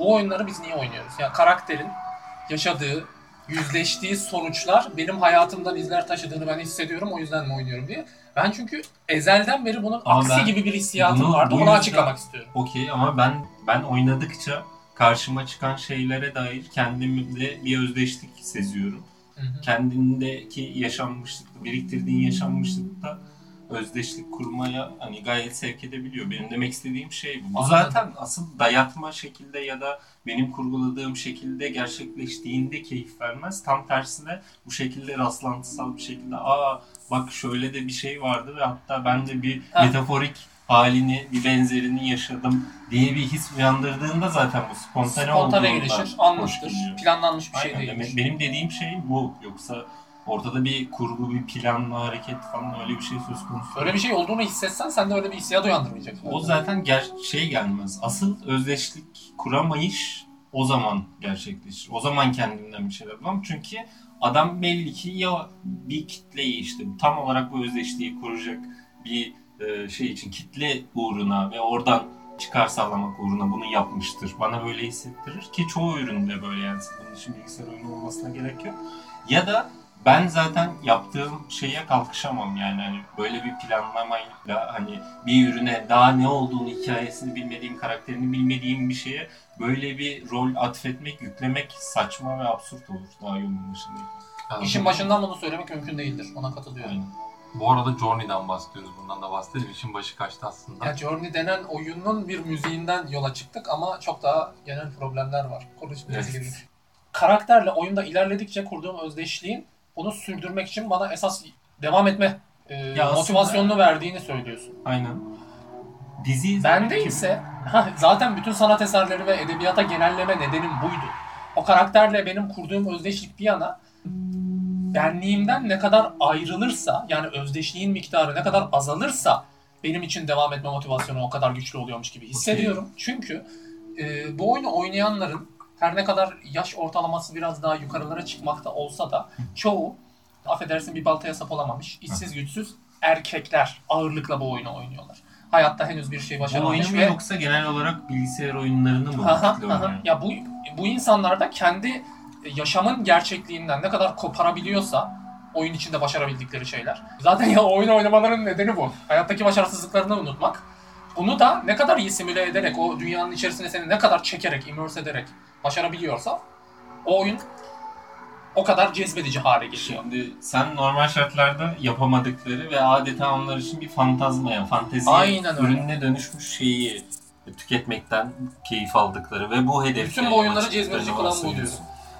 Bu oyunları biz niye oynuyoruz? Yani karakterin yaşadığı, yüzleştiği sonuçlar benim hayatımdan izler taşıdığını ben hissediyorum o yüzden mi oynuyorum diye. Ben çünkü ezelden beri bunun Ama aksi gibi bir hissiyatım bunu vardı. Onu açıklamak istiyorum. Okey ama ben ben oynadıkça karşıma çıkan şeylere dair kendimde bir özdeşlik seziyorum. Hı hı. Kendindeki yaşanmışlık, biriktirdiğin yaşanmışlıkta özdeşlik kurmaya hani gayet sevk edebiliyor. Benim demek istediğim şey bu. Bu zaten asıl dayatma şekilde ya da benim kurguladığım şekilde gerçekleştiğinde keyif vermez. Tam tersine bu şekilde rastlantısal bir şekilde aa bak şöyle de bir şey vardı ve hatta ben de bir metaforik halini, bir benzerini yaşadım diye bir his uyandırdığında zaten bu spontane, Spontane gelişir, geliyor. planlanmış bir şey Aynen. değildir. Benim- Benim dediğim şey bu. Yoksa ortada bir kurgu, bir planlı hareket falan öyle bir şey söz konusu. Öyle bir şey olduğunu hissetsen sen de öyle bir hissiyat uyandırmayacak. O zaten ger- şey gelmez. Asıl özdeşlik kuramayış o zaman gerçekleşir. O zaman kendimden bir şeyler bulamam. Çünkü adam belli ki ya bir kitleyi işte tam olarak bu özdeşliği kuracak bir e, şey için kitle uğruna ve oradan çıkar sağlamak uğruna bunu yapmıştır. Bana böyle hissettirir ki çoğu üründe böyle yani bunun için bilgisayar oyunu olmasına gerek yok. Ya da ben zaten yaptığım şeye kalkışamam yani hani böyle bir planlamayla hani bir ürüne daha ne olduğunu hikayesini bilmediğim karakterini bilmediğim bir şeye böyle bir rol atfetmek yüklemek saçma ve absürt olur daha yolun başındayken. İşin başından bunu söylemek mümkün değildir. Ona katılıyorum. Aynen. Bu arada Journey'den bahsediyoruz. Bundan da bahsedelim. İşin başı kaçtı aslında. Ya Journey denen oyunun bir müziğinden yola çıktık ama çok daha genel problemler var. Konuşmayacağız Evet. gibi. Karakterle oyunda ilerledikçe kurduğum özdeşliğin bunu sürdürmek için bana esas devam etme e, aslında- motivasyonunu verdiğini söylüyorsun. Aynen. Dizi Bende gibi. ise zaten bütün sanat eserleri ve edebiyata genelleme nedenim buydu. O karakterle benim kurduğum özdeşlik bir yana benliğimden ne kadar ayrılırsa yani özdeşliğin miktarı ne kadar azalırsa benim için devam etme motivasyonu o kadar güçlü oluyormuş gibi hissediyorum. Çünkü e, bu oyunu oynayanların her ne kadar yaş ortalaması biraz daha yukarılara çıkmakta olsa da çoğu affedersin bir baltaya sap olamamış, içsiz güçsüz erkekler ağırlıkla bu oyunu oynuyorlar. Hayatta henüz bir şey Bu oyunu başaramamış mu ve yoksa genel olarak bilgisayar oyunlarını mı oynuyor? ya bu bu insanlar da kendi yaşamın gerçekliğinden ne kadar koparabiliyorsa oyun içinde başarabildikleri şeyler. Zaten ya oyun oynamaların nedeni bu. Hayattaki başarısızlıklarını unutmak. Bunu da ne kadar iyi simüle ederek, o dünyanın içerisine seni ne kadar çekerek, immerse ederek başarabiliyorsa o oyun o kadar cezbedici hale geliyor. Şimdi sen normal şartlarda yapamadıkları ve adeta onlar için bir fantazmaya, fantezi Aynen öyle. ürününe dönüşmüş şeyi tüketmekten keyif aldıkları ve bu hedefle Bütün bu oyunları cezbedici kılan bu diyorum.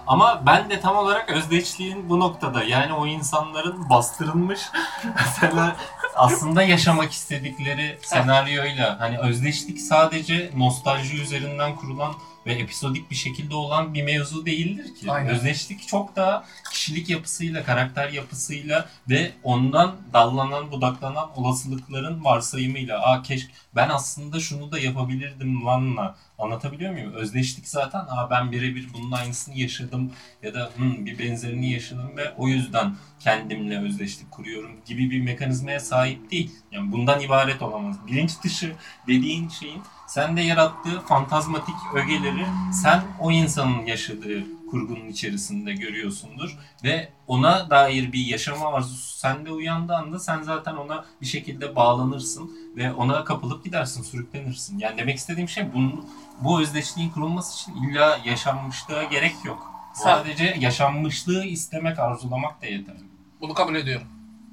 Ama ben de tam olarak özdeşliğin bu noktada yani o insanların bastırılmış mesela aslında yaşamak istedikleri senaryoyla hani özdeşlik sadece nostalji üzerinden kurulan ve episodik bir şekilde olan bir mevzu değildir ki. Aynen. Özdeşlik çok daha kişilik yapısıyla, karakter yapısıyla ve ondan dallanan, budaklanan olasılıkların varsayımıyla. Aa keşke ben aslında şunu da yapabilirdim lanla. Anlatabiliyor muyum? Özdeşlik zaten aa ben birebir bunun aynısını yaşadım ya da "Hmm, bir benzerini yaşadım ve o yüzden kendimle özdeşlik kuruyorum gibi bir mekanizmaya sahip değil. Yani bundan ibaret olamaz. Bilinç dışı dediğin şeyin sende yarattığı fantazmatik ögeleri sen o insanın yaşadığı kurgunun içerisinde görüyorsundur ve ona dair bir yaşama arzusu sende uyandığı anda sen zaten ona bir şekilde bağlanırsın ve ona kapılıp gidersin, sürüklenirsin. Yani demek istediğim şey bunun, bu özdeşliğin kurulması için illa yaşanmışlığa gerek yok. Sadece yaşanmışlığı istemek, arzulamak da yeterli. Bunu kabul ediyorum.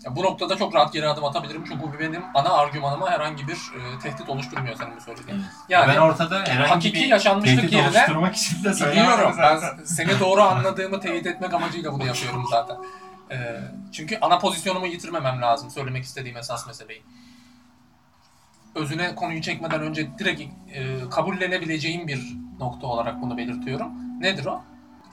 Ya bu noktada çok rahat geri adım atabilirim çünkü bu benim ana argümanıma herhangi bir e, tehdit oluşturmuyor senin bu söylediğin. Yani ben ortada herhangi hakiki bir yaşanmışlık tehdit yerine oluşturmak için de biliyorum. Ben seni doğru anladığımı teyit etmek amacıyla bunu yapıyorum zaten. E, çünkü ana pozisyonumu yitirmemem lazım söylemek istediğim esas meseleyi. Özüne konuyu çekmeden önce direkt e, kabullenebileceğim bir nokta olarak bunu belirtiyorum. Nedir o?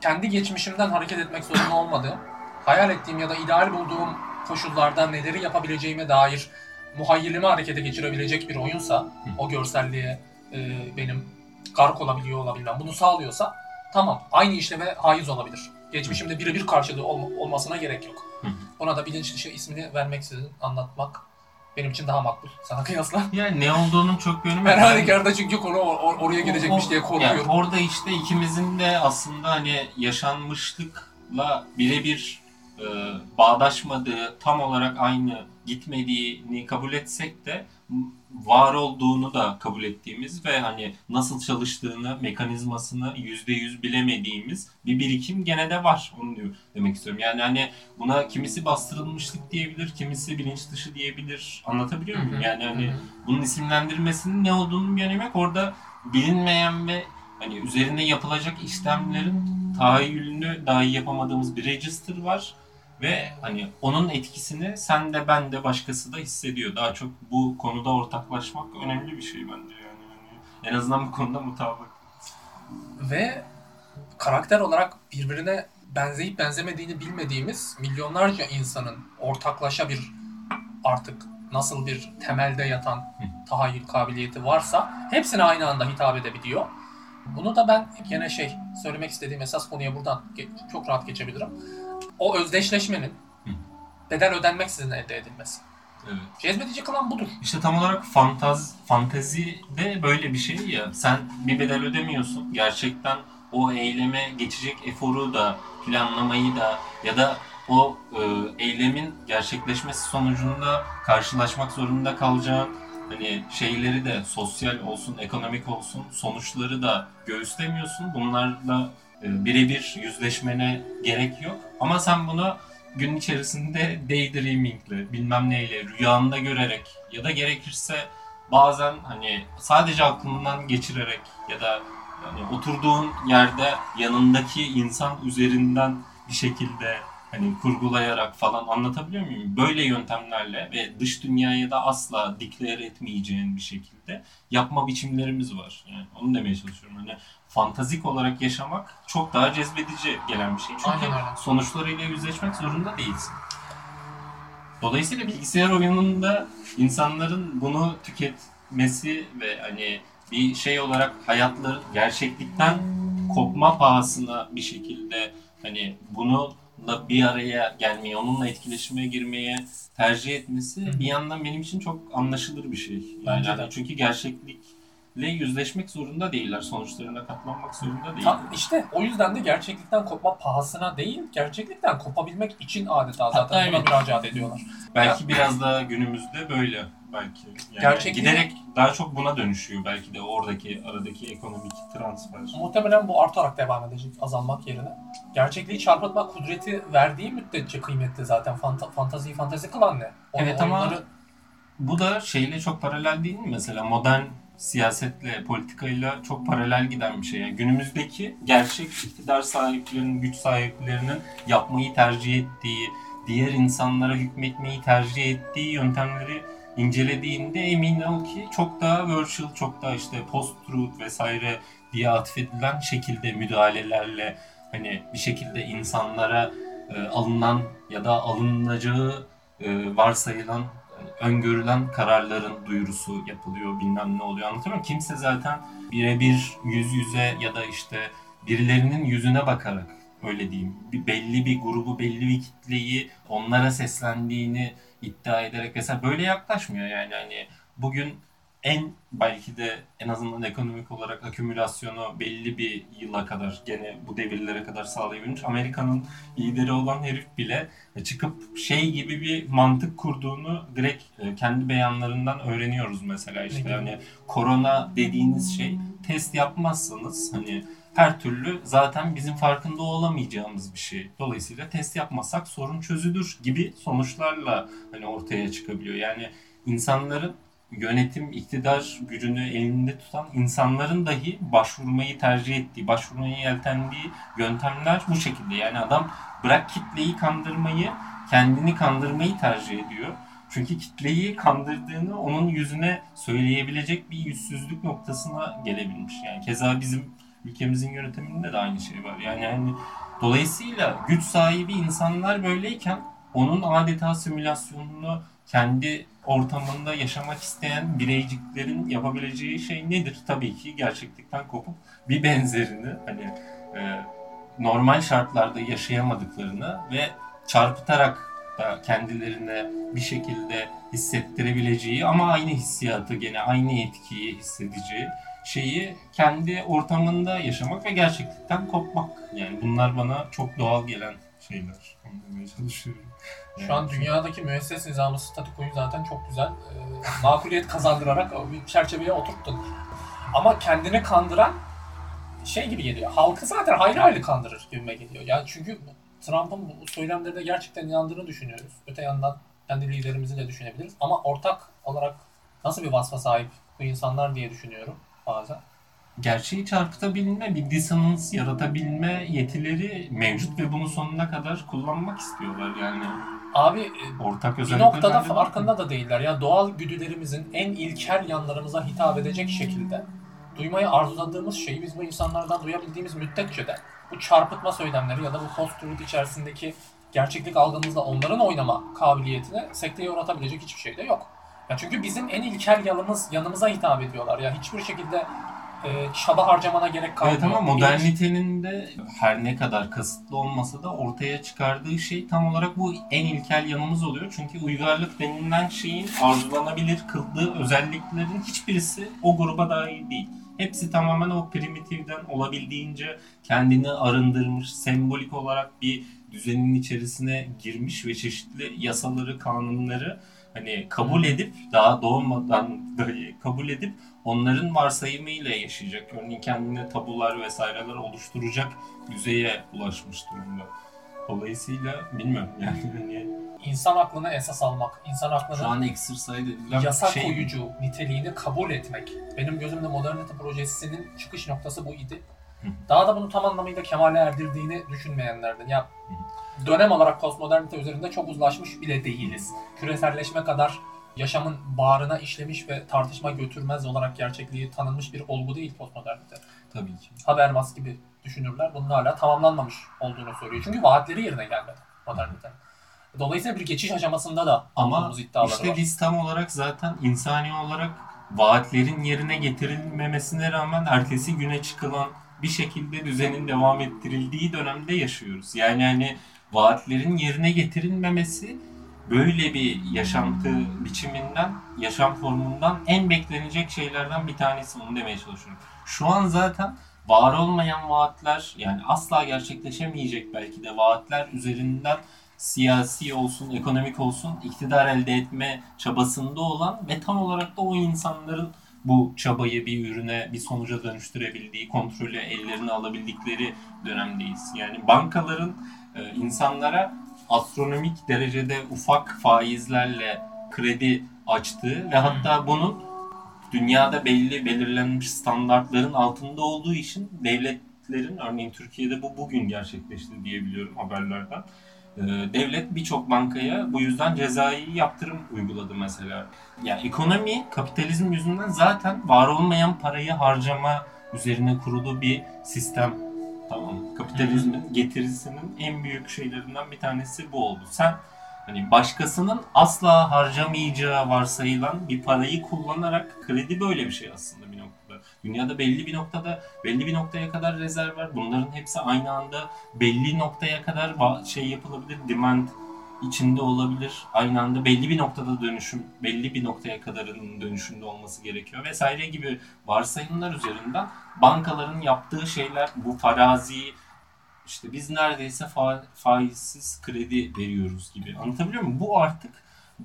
Kendi geçmişimden hareket etmek zorunda olmadığım, hayal ettiğim ya da ideal bulduğum koşullarda neleri yapabileceğime dair muhayyilimi harekete geçirebilecek bir oyunsa, o görselliğe e, benim gark olabiliyor olabilmem, bunu sağlıyorsa tamam aynı işleve haiz olabilir. Geçmişimde birebir karşılığı olma- olmasına gerek yok. Hı hı. Ona da bilinç dışı ismini vermeksizin anlatmak Benim için daha makbul sana kıyasla. Yani ne olduğunun çok bir önemi yok. her halükarda çünkü konu or- or- oraya gidecekmiş O- diye yani korkuyorum. orada işte ikimizin de aslında hani yaşanmışlıkla birebir e, bağdaşmadığı, tam olarak aynı gitmediğini kabul etsek de var olduğunu da kabul ettiğimiz ve hani nasıl çalıştığını, mekanizmasını yüzde yüz bilemediğimiz bir birikim gene de var. Onu diyor, demek istiyorum. Yani hani buna kimisi bastırılmışlık diyebilir, kimisi bilinç dışı diyebilir. Anlatabiliyor muyum? Yani hani bunun isimlendirmesinin ne olduğunun bir önemi yok. Orada bilinmeyen ve hani üzerinde yapılacak işlemlerin tahayyülünü dahi yapamadığımız bir register var. Ve hani onun etkisini sen de ben de başkası da hissediyor. Daha çok bu konuda ortaklaşmak önemli bir şey bence yani. Hani en azından bu konuda mutabık. Ve karakter olarak birbirine benzeyip benzemediğini bilmediğimiz milyonlarca insanın ortaklaşa bir artık nasıl bir temelde yatan tahayyül kabiliyeti varsa hepsine aynı anda hitap edebiliyor. Bunu da ben gene şey söylemek istediğim esas konuya buradan çok rahat geçebilirim. O özdeşleşmenin Hı. bedel ödenmeksizin elde edilmesi. Evet. Cezbedici kılan budur. İşte tam olarak fantaz, fantezi de böyle bir şey ya. Sen bir bedel ödemiyorsun. Gerçekten o eyleme geçecek eforu da, planlamayı da ya da o e, eylemin gerçekleşmesi sonucunda karşılaşmak zorunda kalacağın hani şeyleri de sosyal olsun, ekonomik olsun sonuçları da göğüslemiyorsun. Bunlarla birebir yüzleşmene gerek yok. Ama sen bunu gün içerisinde daydreamingle, bilmem neyle, rüyanda görerek ya da gerekirse bazen hani sadece aklından geçirerek ya da yani oturduğun yerde yanındaki insan üzerinden bir şekilde hani kurgulayarak falan anlatabiliyor muyum? Böyle yöntemlerle ve dış dünyaya da asla declare etmeyeceğin bir şekilde yapma biçimlerimiz var. Yani onu demeye çalışıyorum. Hani fantazik olarak yaşamak çok daha cezbedici gelen bir şey. Çünkü Aynen öyle. sonuçlarıyla yüzleşmek zorunda değilsin. Dolayısıyla bilgisayar oyununda insanların bunu tüketmesi ve hani bir şey olarak hayatları gerçeklikten kopma pahasına bir şekilde hani bununla bir araya gelmeyi, onunla etkileşime girmeye tercih etmesi bir yandan benim için çok anlaşılır bir şey. Yani Bence hani gerçeklikle yüzleşmek zorunda değiller. Sonuçlarına katlanmak zorunda değiller. Tam işte o yüzden de gerçeklikten kopma pahasına değil, gerçeklikten kopabilmek için adeta zaten Hatta buna evet. müracaat ediyorlar. Belki biraz daha günümüzde böyle belki. Yani Gerçekliği- giderek daha çok buna dönüşüyor belki de oradaki aradaki ekonomik transfer. Muhtemelen bu artarak devam edecek azalmak yerine. Gerçekliği çarpıtma kudreti verdiği müddetçe kıymetli zaten. Fanta fantaziyi fantazi kılan ne? O Evet ama- Bu da şeyle çok paralel değil mi? Mesela modern siyasetle, politikayla çok paralel giden bir şey. Yani günümüzdeki gerçek iktidar sahiplerinin, güç sahiplerinin yapmayı tercih ettiği, diğer insanlara hükmetmeyi tercih ettiği yöntemleri incelediğinde emin ol ki çok daha virtual, çok daha işte post-truth vesaire diye atfedilen şekilde müdahalelerle hani bir şekilde insanlara e, alınan ya da alınacağı e, varsayılan öngörülen kararların duyurusu yapılıyor bilmem ne oluyor anlatıyor muyum? Kimse zaten birebir yüz yüze ya da işte birilerinin yüzüne bakarak öyle diyeyim bir belli bir grubu belli bir kitleyi onlara seslendiğini iddia ederek mesela böyle yaklaşmıyor yani hani bugün en belki de en azından ekonomik olarak akümülasyonu belli bir yıla kadar gene bu devirlere kadar sağlayabilmiş Amerika'nın lideri olan herif bile çıkıp şey gibi bir mantık kurduğunu direkt e, kendi beyanlarından öğreniyoruz mesela işte hani korona dediğiniz şey test yapmazsanız hani her türlü zaten bizim farkında olamayacağımız bir şey. Dolayısıyla test yapmasak sorun çözülür gibi sonuçlarla hani ortaya çıkabiliyor. Yani insanların yönetim, iktidar gücünü elinde tutan insanların dahi başvurmayı tercih ettiği, başvurmayı yeltendiği yöntemler bu şekilde. Yani adam bırak kitleyi kandırmayı, kendini kandırmayı tercih ediyor. Çünkü kitleyi kandırdığını onun yüzüne söyleyebilecek bir yüzsüzlük noktasına gelebilmiş. Yani keza bizim ülkemizin yönetiminde de aynı şey var. Yani hani dolayısıyla güç sahibi insanlar böyleyken onun adeta simülasyonunu kendi ortamında yaşamak isteyen bireyciklerin yapabileceği şey nedir? Tabii ki gerçeklikten kopup bir benzerini hani e, normal şartlarda yaşayamadıklarını ve çarpıtarak da kendilerine bir şekilde hissettirebileceği ama aynı hissiyatı gene aynı etkiyi hissedeceği şeyi kendi ortamında yaşamak ve gerçeklikten kopmak. Yani bunlar bana çok doğal gelen şeyler. Onu demeye çalışıyorum. Şu an dünyadaki müesses nizamı statükoyu zaten çok güzel e, makuliyet kazandırarak bir çerçeveye oturttun. Ama kendini kandıran şey gibi geliyor. Halkı zaten hayli hayli kandırır gibime geliyor. Yani çünkü Trump'ın bu söylemlerine gerçekten inandığını düşünüyoruz. Öte yandan kendi liderimizi de düşünebiliriz. Ama ortak olarak nasıl bir vasfa sahip bu insanlar diye düşünüyorum bazen. gerçeği çarpıtabilme, bir dissonans yaratabilme yetileri mevcut ve bunu sonuna kadar kullanmak istiyorlar yani. Abi e, Ortak bir noktada farkında da değiller. Ya doğal güdülerimizin en ilkel yanlarımıza hitap edecek şekilde duymayı arzuladığımız şeyi biz bu insanlardan duyabildiğimiz müddetçe de bu çarpıtma söylemleri ya da bu post-truth içerisindeki gerçeklik algımızla onların oynama kabiliyetine sekteye uğratabilecek hiçbir şey de yok. Ya çünkü bizim en ilkel yanımız yanımıza hitap ediyorlar. Ya hiçbir şekilde e, çaba harcamana gerek kalmıyor. Evet ama modernitenin de her ne kadar kasıtlı olmasa da ortaya çıkardığı şey tam olarak bu en ilkel yanımız oluyor. Çünkü uygarlık denilen şeyin arzulanabilir kıldığı özelliklerin hiçbirisi o gruba dahil değil. Hepsi tamamen o primitifden olabildiğince kendini arındırmış, sembolik olarak bir düzenin içerisine girmiş ve çeşitli yasaları, kanunları hani kabul edip daha doğmadan dahi kabul edip onların varsayımıyla yaşayacak. Örneğin kendine tabular vesaireler oluşturacak düzeye ulaşmış durumda. Dolayısıyla bilmiyorum yani hani insan aklını esas almak, insan aklını şu an exercise edilen yasa şey koyucu niteliğini kabul etmek. Benim gözümde modernite projesinin çıkış noktası bu idi. Daha da bunu tam anlamıyla kemale erdirdiğini düşünmeyenlerden. Ya dönem olarak postmodernite üzerinde çok uzlaşmış bile değiliz. Küreselleşme kadar yaşamın bağrına işlemiş ve tartışma götürmez olarak gerçekliği tanınmış bir olgu değil postmodernite. tabii ki. Habermas gibi düşünürler. Bunun hala tamamlanmamış olduğunu söylüyor. Çünkü vaatleri yerine gelmedi modernite. Dolayısıyla bir geçiş aşamasında da Ama iddiaları işte var. biz tam olarak zaten insani olarak vaatlerin yerine getirilmemesine rağmen ertesi güne çıkılan bir şekilde düzenin devam ettirildiği dönemde yaşıyoruz. Yani hani vaatlerin yerine getirilmemesi böyle bir yaşantı biçiminden, yaşam formundan en beklenecek şeylerden bir tanesi onu demeye çalışıyorum. Şu an zaten var olmayan vaatler yani asla gerçekleşemeyecek belki de vaatler üzerinden siyasi olsun, ekonomik olsun iktidar elde etme çabasında olan ve tam olarak da o insanların bu çabayı bir ürüne, bir sonuca dönüştürebildiği, kontrolü ellerine alabildikleri dönemdeyiz. Yani bankaların e, insanlara astronomik derecede ufak faizlerle kredi açtığı ve hatta bunun dünyada belli belirlenmiş standartların altında olduğu için devletlerin örneğin Türkiye'de bu bugün gerçekleşti diyebiliyorum haberlerden. Ee, devlet birçok bankaya bu yüzden cezai yaptırım uyguladı mesela. Ya ekonomi kapitalizm yüzünden zaten var olmayan parayı harcama üzerine kurulu bir sistem. Tamam. Kapitalizmin getirisinin en büyük şeylerinden bir tanesi bu oldu. Sen hani başkasının asla harcamayacağı varsayılan bir parayı kullanarak kredi böyle bir şey aslında. Dünyada belli bir noktada belli bir noktaya kadar rezerv var. Bunların hepsi aynı anda belli noktaya kadar şey yapılabilir. Demand içinde olabilir. Aynı anda belli bir noktada dönüşüm, belli bir noktaya kadarın dönüşümde olması gerekiyor vesaire gibi varsayımlar üzerinden bankaların yaptığı şeyler bu farazi işte biz neredeyse fa- faizsiz kredi veriyoruz gibi. Anlatabiliyor muyum? Bu artık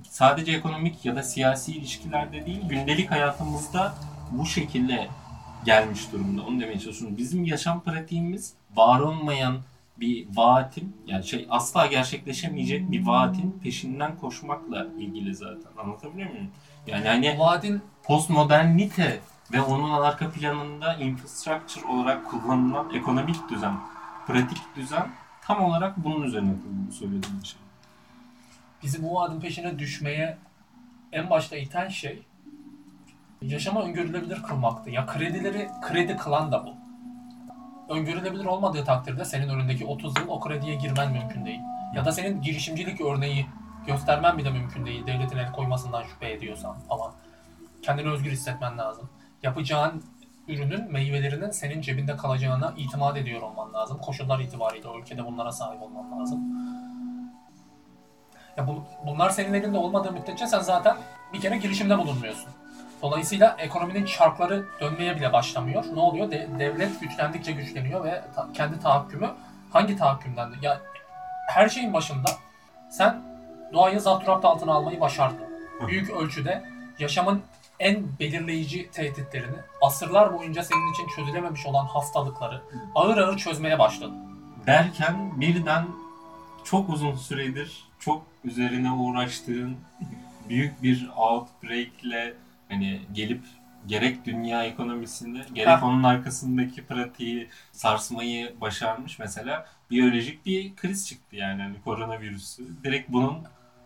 sadece ekonomik ya da siyasi ilişkilerde değil, gündelik hayatımızda bu şekilde gelmiş durumda. Onu demeye çalışıyorum. Bizim yaşam pratiğimiz var olmayan bir vaatin yani şey asla gerçekleşemeyecek bir vaatin peşinden koşmakla ilgili zaten. Anlatabiliyor muyum? Yani hani Vaadin postmodernite ve onun arka planında infrastructure olarak kullanılan ekonomik düzen, pratik düzen tam olarak bunun üzerine kurulu söylediğim şey. bizi bu vaadin peşine düşmeye en başta iten şey yaşama öngörülebilir kılmaktı. Ya kredileri kredi kılan da bu. Öngörülebilir olmadığı takdirde senin önündeki 30 yıl o krediye girmen mümkün değil. Ya da senin girişimcilik örneği göstermen bile mümkün değil. Devletin el koymasından şüphe ediyorsan falan. Kendini özgür hissetmen lazım. Yapacağın ürünün meyvelerinin senin cebinde kalacağına itimat ediyor olman lazım. Koşullar itibariyle ülkede bunlara sahip olman lazım. Ya bu, bunlar senin elinde olmadığı müddetçe sen zaten bir kere girişimde bulunmuyorsun. Dolayısıyla ekonominin çarkları dönmeye bile başlamıyor. Ne oluyor? De- devlet güçlendikçe güçleniyor ve ta- kendi tahakkümü hangi tahakkümden? Ya her şeyin başında sen doğayı zapturapt altına almayı başardın. Büyük ölçüde yaşamın en belirleyici tehditlerini, asırlar boyunca senin için çözülememiş olan hastalıkları ağır ağır çözmeye başladın. Derken birden çok uzun süredir çok üzerine uğraştığın büyük bir outbreak'le hani gelip gerek dünya ekonomisinde gerek Ha. onun arkasındaki pratiği sarsmayı başarmış mesela biyolojik bir kriz çıktı yani hani koronavirüsü. Direkt bunun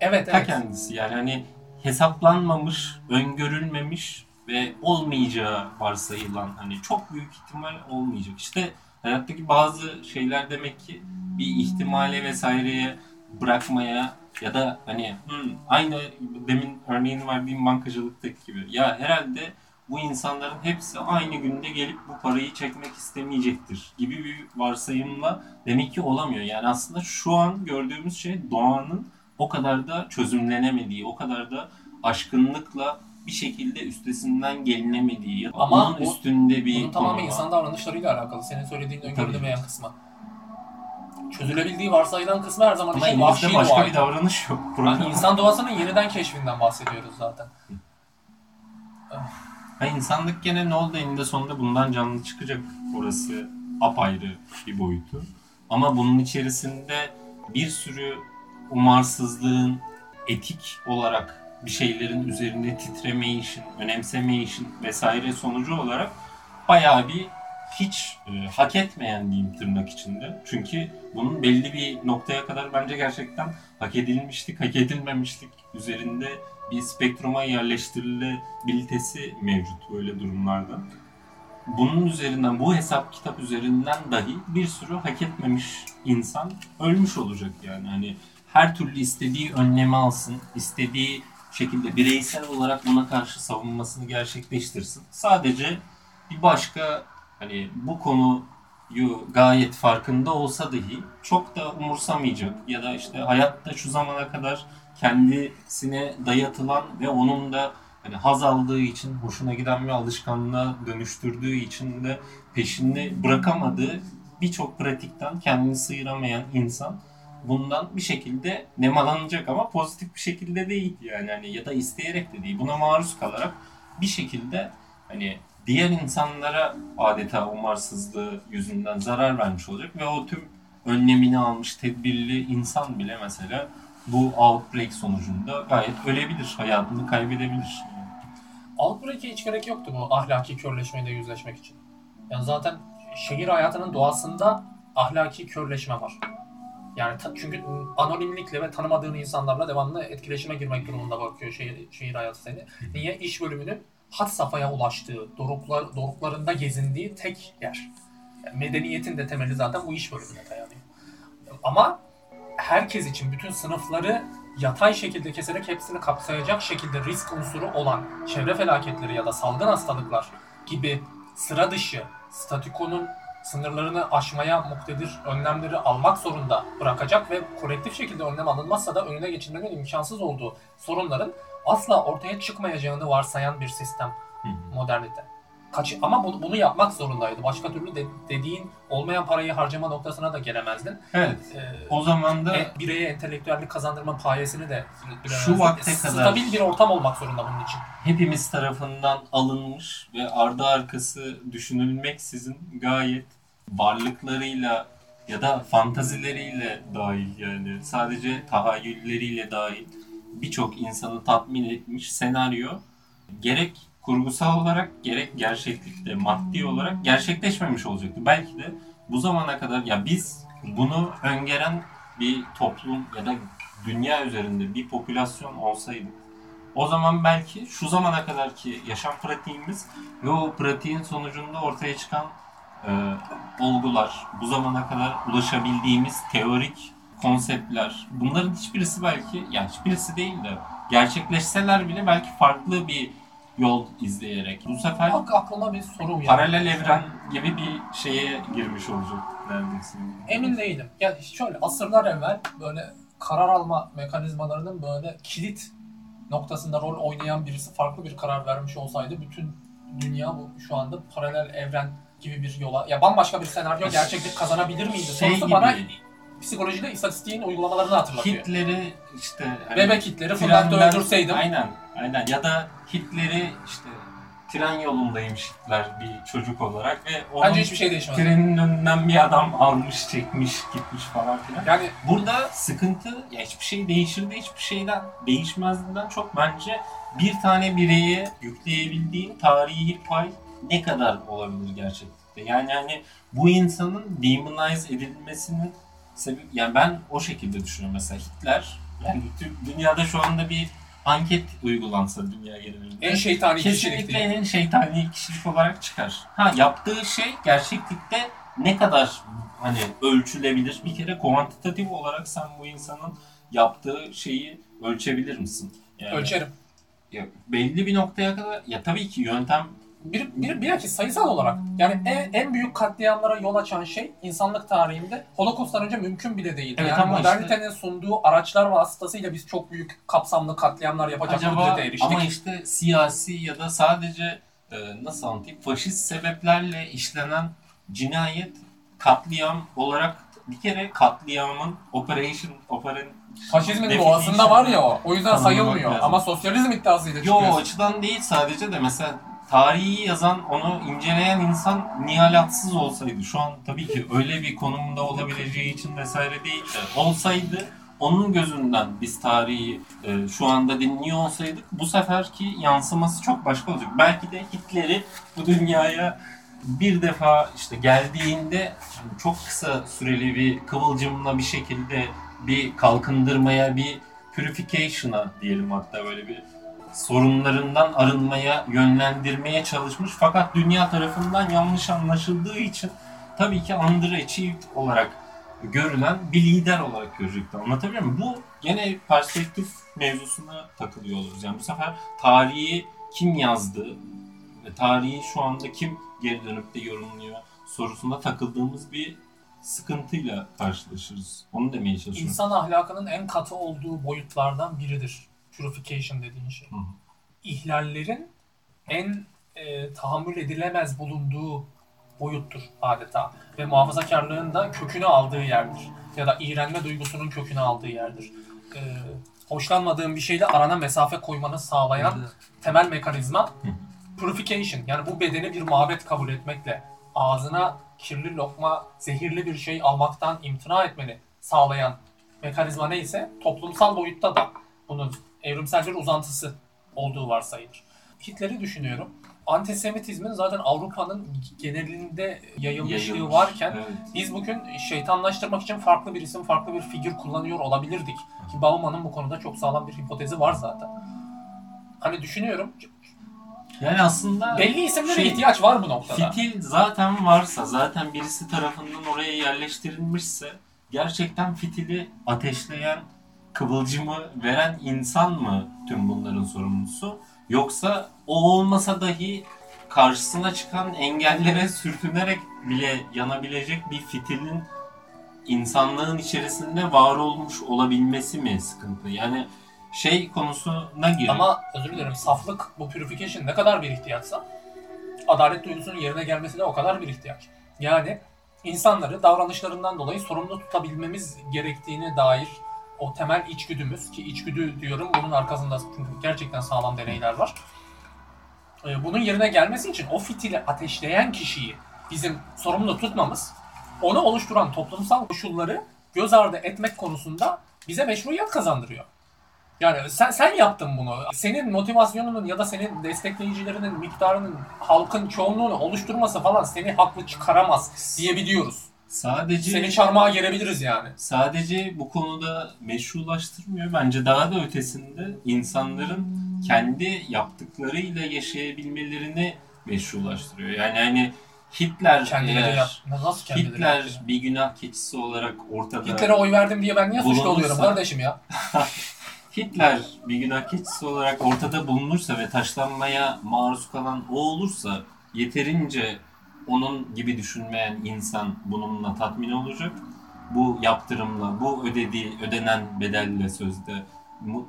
Evet, ta evet. kendisi yani hani hesaplanmamış, öngörülmemiş ve olmayacağı varsayılan hani çok büyük ihtimal olmayacak. İşte hayattaki bazı şeyler demek ki bir ihtimale vesaireye bırakmaya ya da hani "Hmm, aynı demin örneğini verdiğim bankacılıktaki gibi ya herhalde bu insanların hepsi aynı günde gelip bu parayı çekmek istemeyecektir gibi bir varsayımla demek ki olamıyor. Yani aslında şu an gördüğümüz şey doğanın o kadar da çözümlenemediği, o kadar da aşkınlıkla bir şekilde üstesinden gelinemediği Ama onun bu- üstünde bir Bunun var. insan davranışlarıyla alakalı. Senin söylediğin öngörülemeyen kısmı. Çözülebildiği varsayılan kısmı her zaman Ama elimizde vahşi başka doğaydı. bir davranış yok. Yani insan doğasının yeniden keşfinden bahsediyoruz zaten. Ha, insanlık gene ne oldu eninde sonunda bundan canlı çıkacak. Orası apayrı bir boyutu. Ama bunun içerisinde bir sürü umarsızlığın etik olarak bir şeylerin üzerinde titremeyişin, önemsemeyişin vesaire sonucu olarak bayağı bir hiç e, hak etmeyen diyeyim tırnak içinde. Çünkü bunun belli bir noktaya kadar bence gerçekten hak edilmişlik, hak edilmemişlik üzerinde bir spektruma yerleştirilebilitesi mevcut böyle durumlarda. Bunun üzerinden, bu hesap kitap üzerinden dahi bir sürü hak etmemiş insan ölmüş olacak yani. Hani her türlü istediği önlemi alsın, istediği şekilde bireysel olarak buna karşı savunmasını gerçekleştirsin. Sadece bir başka hani bu konuyu gayet farkında olsa dahi çok da umursamayacak ya da işte hayatta şu zamana kadar kendisine dayatılan ve onun da hani haz aldığı için, hoşuna giden bir alışkanlığa dönüştürdüğü için de peşini bırakamadığı birçok pratikten kendini sıyıramayan insan bundan bir şekilde nemalanacak ama pozitif bir şekilde değil yani hani ya da isteyerek de değil. Buna maruz kalarak bir şekilde hani diğer insanlara adeta umarsızlığı yüzünden zarar vermiş olacak ve o tüm önlemini almış tedbirli insan bile mesela bu outbreak sonucunda gayet ölebilir, hayatını kaybedebilir. Outbreak'e hiç gerek yoktu bu ahlaki körleşmeyle yüzleşmek için. Yani zaten şehir hayatının doğasında ahlaki körleşme var. Yani ta- çünkü anonimlikle ve tanımadığın insanlarla devamlı etkileşime girmek durumunda bakıyor şehir, şehir hayatı seni. Niye? İş bölümünün had safhaya ulaştığı, doruklar, doruklarında gezindiği tek yer. Yani medeniyetin de temeli zaten bu iş bölümüne dayanıyor. Ama herkes için bütün sınıfları yatay şekilde keserek hepsini kapsayacak şekilde risk unsuru olan çevre felaketleri ya da salgın hastalıklar gibi sıra dışı statükonun sınırlarını aşmaya muktedir önlemleri almak zorunda bırakacak ve kolektif şekilde önlem alınmazsa da önüne geçilmenin imkansız olduğu sorunların asla ortaya çıkmayacağını varsayan bir sistem modernite. Kaç, ama bunu, bunu yapmak zorundaydı. Başka türlü de, dediğin olmayan parayı harcama noktasına da gelemezdin. Evet, Ee, o zaman da e, bireye entelektüellik kazandırma payesini de Şu vakte kadar- stabil bir ortam olmak zorunda bunun için. hepimiz tarafından alınmış ve ardı arkası düşünülmeksizin gayet varlıklarıyla ya da fantazileriyle dahil yani sadece tahayyülleriyle dahil birçok insanı tatmin etmiş senaryo gerek kurgusal olarak gerek gerçeklikte maddi olarak gerçekleşmemiş olacaktı. Belki de bu zamana kadar ya biz bunu öngören bir toplum ya da dünya üzerinde bir popülasyon olsaydık o zaman belki şu zamana kadar ki yaşam pratiğimiz ve o pratiğin sonucunda ortaya çıkan e, olgular, bu zamana kadar ulaşabildiğimiz teorik konseptler, bunların hiçbirisi belki, yani hiçbirisi değil de gerçekleşseler bile belki farklı bir yol izleyerek bu sefer Bak aklıma bir soru uyandı. paralel evren gibi bir şeye girmiş olacak neredeyse. Emin değilim. Ya şöyle asırlar evvel böyle karar alma mekanizmalarının böyle kilit noktasında rol oynayan birisi farklı bir karar vermiş olsaydı bütün dünya bu şu anda paralel evren gibi bir yola ya bambaşka bir senaryo gerçeklik kazanabilir miydi? Şey Sorusu gibi. bana psikolojide istatistiğin uygulamalarını hatırlatıyor. Hitler'i işte hani Bebek Hitler'i fırlatıp trenden- öldürseydim Aynen, aynen. Ya da Hitler'i işte tren yolundaymış Hitler bir çocuk olarak ve onun bence hiçbir şey değişmez. trenin önünden bir adam almış, çekmiş, gitmiş falan filan. Yani Burada sıkıntı ya hiçbir şey değişir de hiçbir şeyden değişmezdiğinden çok bence bir tane bireye yükleyebildiğin tarihi pay ne kadar olabilir gerçekten. Yani hani bu insanın demonize edilmesinin sebep yani ben o şekilde düşünüyorum mesela Hitler yani tüm dünyada şu anda bir anket uygulansa dünya genelinde en şeytani kişilik kesinlikle diye. en şeytani kişilik olarak çıkar. Ha yaptığı şey gerçeklikte ne kadar hani ölçülebilir? Bir kere kuantitatif olarak sen bu insanın yaptığı şeyi ölçebilir misin? Yani, Ölçerim. ya belli bir noktaya kadar ya tabii ki yöntem Bir, bir, bilakis sayısal olarak yani en, en büyük katliamlara yol açan şey insanlık tarihinde Holocaust'tan önce mümkün bile değildi. Evet yani modernitenin sunduğu araçlar vasıtasıyla biz çok büyük kapsamlı katliamlar yapacak acaba eriştik. ama işte siyasi ya da sadece e, nasıl anlatayım faşist sebeplerle işlenen cinayet katliam olarak bir kere katliamın operation operation Faşizmin doğasında var ya o. O yüzden sayılmıyor. lazım. Ama sosyalizm iddiasıyla Yo çıkıyor. o açıdan değil sadece de mesela tarihi yazan, onu inceleyen insan nihalatsız olsaydı şu an tabii ki öyle bir konumda olabileceği için vesaire değil de olsaydı onun gözünden biz tarihi e, şu anda dinliyor olsaydık bu seferki yansıması çok başka olacak. Belki de Hitler'i bu dünyaya bir defa işte geldiğinde çok kısa süreli bir kıvılcımla bir şekilde bir kalkındırmaya, bir purification'a diyelim hatta böyle bir sorunlarından arınmaya, yönlendirmeye çalışmış. Fakat dünya tarafından yanlış anlaşıldığı için tabii ki underachieved olarak görülen bir lider olarak görecekti. Anlatabiliyor muyum? Bu gene perspektif mevzusuna takılıyor oluruz. Yani bu sefer tarihi kim yazdı ve tarihi şu anda kim geri dönüp de yorumluyor sorusunda takıldığımız bir sıkıntıyla karşılaşırız. Onu demeye çalışıyorum. İnsan ahlakının en katı olduğu boyutlardan biridir. Purification dediğin şey. Hı hı. İhlallerin en e, tahammül edilemez bulunduğu boyuttur adeta. Ve muhafazakarlığın da kökünü aldığı yerdir. Ya da iğrenme duygusunun kökünü aldığı yerdir. E, hoşlanmadığın bir şeyle arana mesafe koymanı sağlayan temel mekanizma purification. Yani bu bedeni bir mabet kabul etmekle ağzına kirli lokma, zehirli bir şey almaktan imtina etmeni sağlayan mekanizma neyse toplumsal boyutta da bunun evrimsel bir uzantısı olduğu varsayılır. Hitler'i düşünüyorum. Antisemitizmin zaten Avrupa'nın genelinde yayılmışlığı Yayılmış. varken Evet. biz bugün şeytanlaştırmak için farklı bir isim, farklı bir figür kullanıyor olabilirdik. Ki Bauman'ın bu konuda çok sağlam bir hipotezi var zaten. Hani düşünüyorum, Yani aslında belli isimlere Şey, ihtiyaç var bu noktada. Fitil zaten varsa, zaten birisi tarafından oraya yerleştirilmişse gerçekten fitili ateşleyen, kıvılcımı veren insan mı tüm bunların sorumlusu? Yoksa o olmasa dahi karşısına çıkan engellere sürtünerek bile yanabilecek bir fitilin insanlığın içerisinde var olmuş olabilmesi mi sıkıntı? Yani şey konusuna giriyor. Ama özür dilerim saflık bu purification ne kadar bir ihtiyaçsa adalet duygusunun yerine gelmesi de o kadar bir ihtiyaç. Yani insanları davranışlarından dolayı sorumlu tutabilmemiz gerektiğine dair o temel içgüdümüz ki içgüdü diyorum bunun arkasında çünkü gerçekten sağlam deneyler var. Ee, Bunun yerine gelmesi için o fitili ateşleyen kişiyi bizim sorumlu tutmamız onu oluşturan toplumsal koşulları göz ardı etmek konusunda bize meşruiyet kazandırıyor. Yani sen sen yaptın bunu. Senin motivasyonunun ya da senin destekleyicilerinin miktarının halkın çoğunluğunu oluşturması falan seni haklı çıkaramaz diyebiliyoruz. Sadece Seni çarmıha gerebiliriz yani. sadece bu konuda meşrulaştırmıyor. Bence daha da ötesinde insanların kendi yaptıklarıyla yaşayabilmelerini meşrulaştırıyor. Yani hani Hitler Kendileri eğer yap. Nasıl kendileri Hitler yaptı? bir günah keçisi olarak ortada Hitler'e oy verdim diye ben niye suçlu oluyorum kardeşim ya? Hitler bir günah keçisi olarak ortada bulunursa ve taşlanmaya maruz kalan o olursa yeterince onun gibi düşünmeyen insan bununla tatmin olacak. Bu yaptırımla, bu ödediği, ödenen bedelle sözde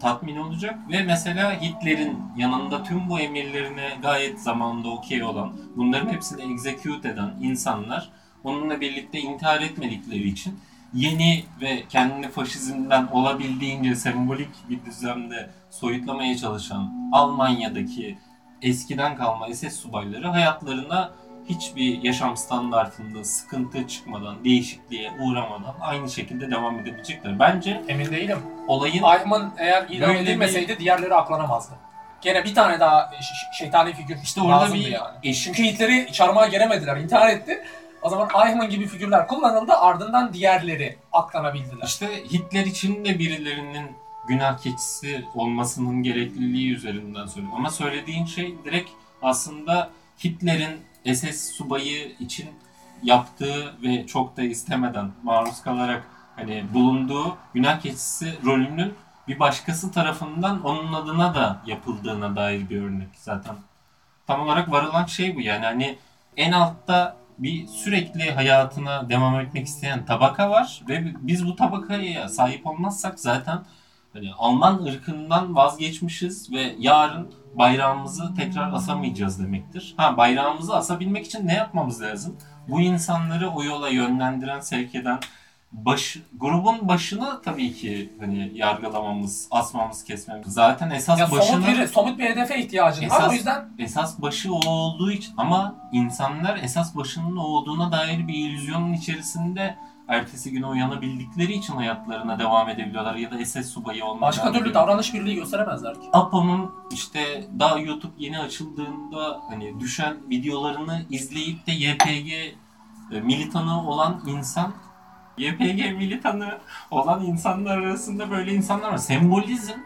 tatmin olacak. Ve mesela Hitler'in yanında tüm bu emirlerine gayet zamanında okey olan, bunların hepsini execute eden insanlar onunla birlikte intihar etmedikleri için yeni ve kendini faşizmden olabildiğince sembolik bir düzlemde soyutlamaya çalışan Almanya'daki eskiden kalma SS subayları hayatlarına hiçbir yaşam standartında sıkıntı çıkmadan, değişikliğe uğramadan aynı şekilde devam edebilecekler. Bence Emin değilim. olayın Ayman eğer idam Böyle edilmeseydi diğerleri aklanamazdı. Gene bir tane daha ş- şeytani figür işte orada lazımdı bir yani. eşik Çünkü Hitler'i çarmıha geremediler, intihar etti. O zaman Eichmann gibi figürler kullanıldı, ardından diğerleri aklanabildiler. İşte Hitler için de birilerinin günah keçisi olmasının gerekliliği üzerinden söylüyorum. Ama söylediğin şey direkt aslında Hitler'in SS subayı için yaptığı ve çok da istemeden maruz kalarak hani bulunduğu günah keçisi rolünün bir başkası tarafından onun adına da yapıldığına dair bir örnek zaten. Tam olarak varılan şey bu yani hani en altta bir sürekli hayatına devam etmek isteyen tabaka var ve biz bu tabakaya sahip olmazsak zaten hani Alman ırkından vazgeçmişiz ve yarın bayrağımızı tekrar asamayacağız demektir. Ha bayrağımızı asabilmek için ne yapmamız lazım? Bu insanları o yola yönlendiren, sevk eden baş, grubun başına tabii ki hani yargılamamız, asmamız, kesmemiz. Zaten esas Ya başına somut bir, somut bir hedefe ihtiyacın var. Esas- O yüzden esas başı o olduğu için ama insanlar esas başının o olduğuna dair bir illüzyonun içerisinde ertesi güne uyanabildikleri için hayatlarına devam edebiliyorlar ya da SS subayı olmaya başka türlü ediyorlar. davranış birliği gösteremezler ki. Apo'nun işte daha YouTube yeni açıldığında hani düşen videolarını izleyip de YPG e, militanı olan insan YPG militanı olan insanlar arasında böyle insanlar var. Sembolizm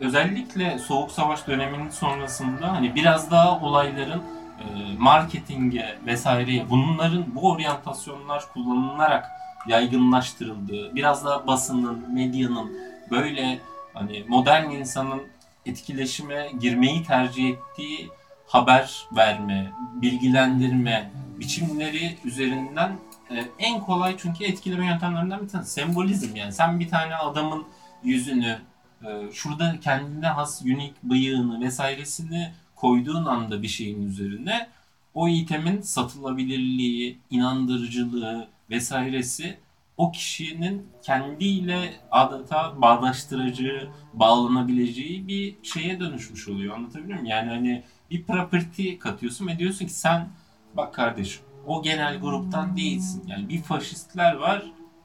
özellikle Soğuk Savaş döneminin sonrasında hani biraz daha olayların e, marketinge vesaireye bunların bu oryantasyonlar kullanılarak yaygınlaştırıldığı, biraz daha basının, medyanın böyle hani modern insanın etkileşime girmeyi tercih ettiği haber verme, bilgilendirme biçimleri üzerinden e, en kolay çünkü etkileme yöntemlerinden bir tanesi sembolizm yani sen bir tane adamın yüzünü e, şurada kendine has unik bıyığını vesairesini koyduğun anda bir şeyin üzerine o itemin satılabilirliği, inandırıcılığı vesairesi o kişinin kendiyle adeta bağdaştırıcı, bağlanabileceği bir şeye dönüşmüş oluyor. Anlatabiliyor muyum? Yani hani bir property katıyorsun ve diyorsun ki sen bak kardeşim o genel gruptan değilsin. Yani bir faşistler var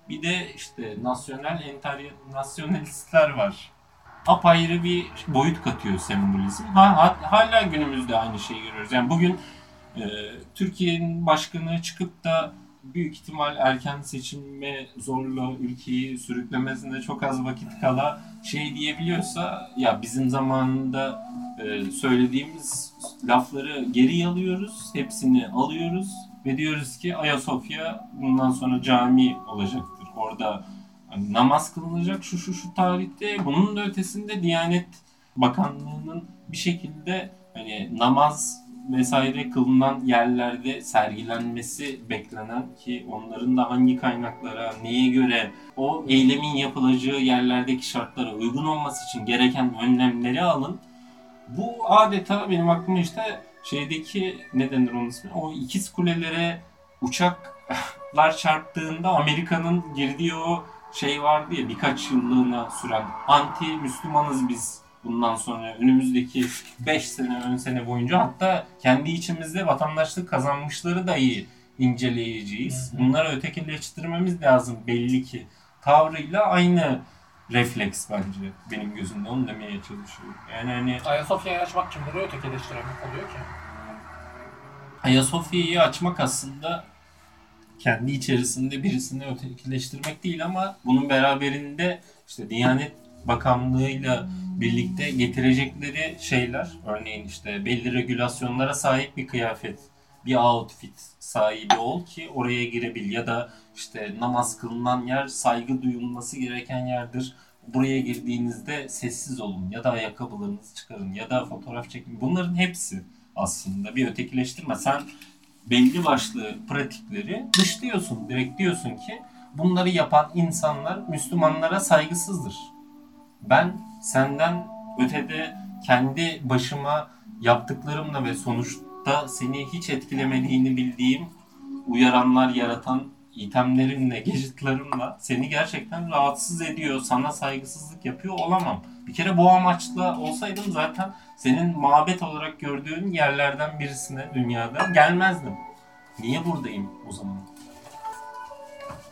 bir de işte nasyonel enternasyonalistler var. Apayrı bir boyut katıyor sembolizm. Ha, ha- hala günümüzde aynı şeyi görüyoruz. Yani bugün e, Türkiye'nin başkanı çıkıp da büyük ihtimal erken seçime zorla ülkeyi sürüklemesinde çok az vakit kala şey diyebiliyorsa ya bizim zamanında e, söylediğimiz lafları geri alıyoruz, hepsini alıyoruz ve diyoruz ki Ayasofya bundan sonra cami olacaktır. Orada hani namaz kılınacak şu şu şu tarihte. Bunun da ötesinde Diyanet Bakanlığı'nın bir şekilde hani namaz vesaire kılınan yerlerde sergilenmesi beklenen ki onların da hangi kaynaklara, neye göre o eylemin yapılacağı yerlerdeki şartlara uygun olması için gereken önlemleri alın. Bu adeta benim aklıma işte şeydeki ne denir onun ismi? O ikiz kulelere uçaklar çarptığında Amerika'nın girdiği o şey vardı ya birkaç yıllığına süren anti Müslümanız biz bundan sonra önümüzdeki 5 sene ön sene boyunca hatta kendi içimizde vatandaşlık kazanmışları dahi inceleyeceğiz. Hı hı. Bunları ötekileştirmemiz lazım belli ki. Tavrıyla aynı refleks bence benim gözümde onu demeye çalışıyorum. Yani hani Ayasofya'yı açmak kimleri ötekileştirmek oluyor ki? Ayasofya'yı açmak aslında kendi içerisinde birisini ötekileştirmek değil ama bunun beraberinde işte Diyanet Bakanlığı'yla birlikte getirecekleri şeyler örneğin işte belli regülasyonlara sahip bir kıyafet, bir outfit sahibi ol ki oraya girebil ya da işte namaz kılınan yer saygı duyulması gereken yerdir. Buraya girdiğinizde sessiz olun ya da ayakkabılarınızı çıkarın ya da fotoğraf çekin. Bunların hepsi aslında bir ötekileştirme. Sen belli başlı pratikleri dışlıyorsun. Direkt diyorsun ki bunları yapan insanlar Müslümanlara saygısızdır. Ben senden ötede kendi başıma yaptıklarımla ve sonuçta seni hiç etkilemediğini bildiğim uyaranlar yaratan itemlerimle, gadgetlarımla seni gerçekten rahatsız ediyor, sana saygısızlık yapıyor olamam. Bir kere bu amaçla olsaydım zaten senin mabet olarak gördüğün yerlerden birisine dünyada gelmezdim. Niye buradayım o zaman?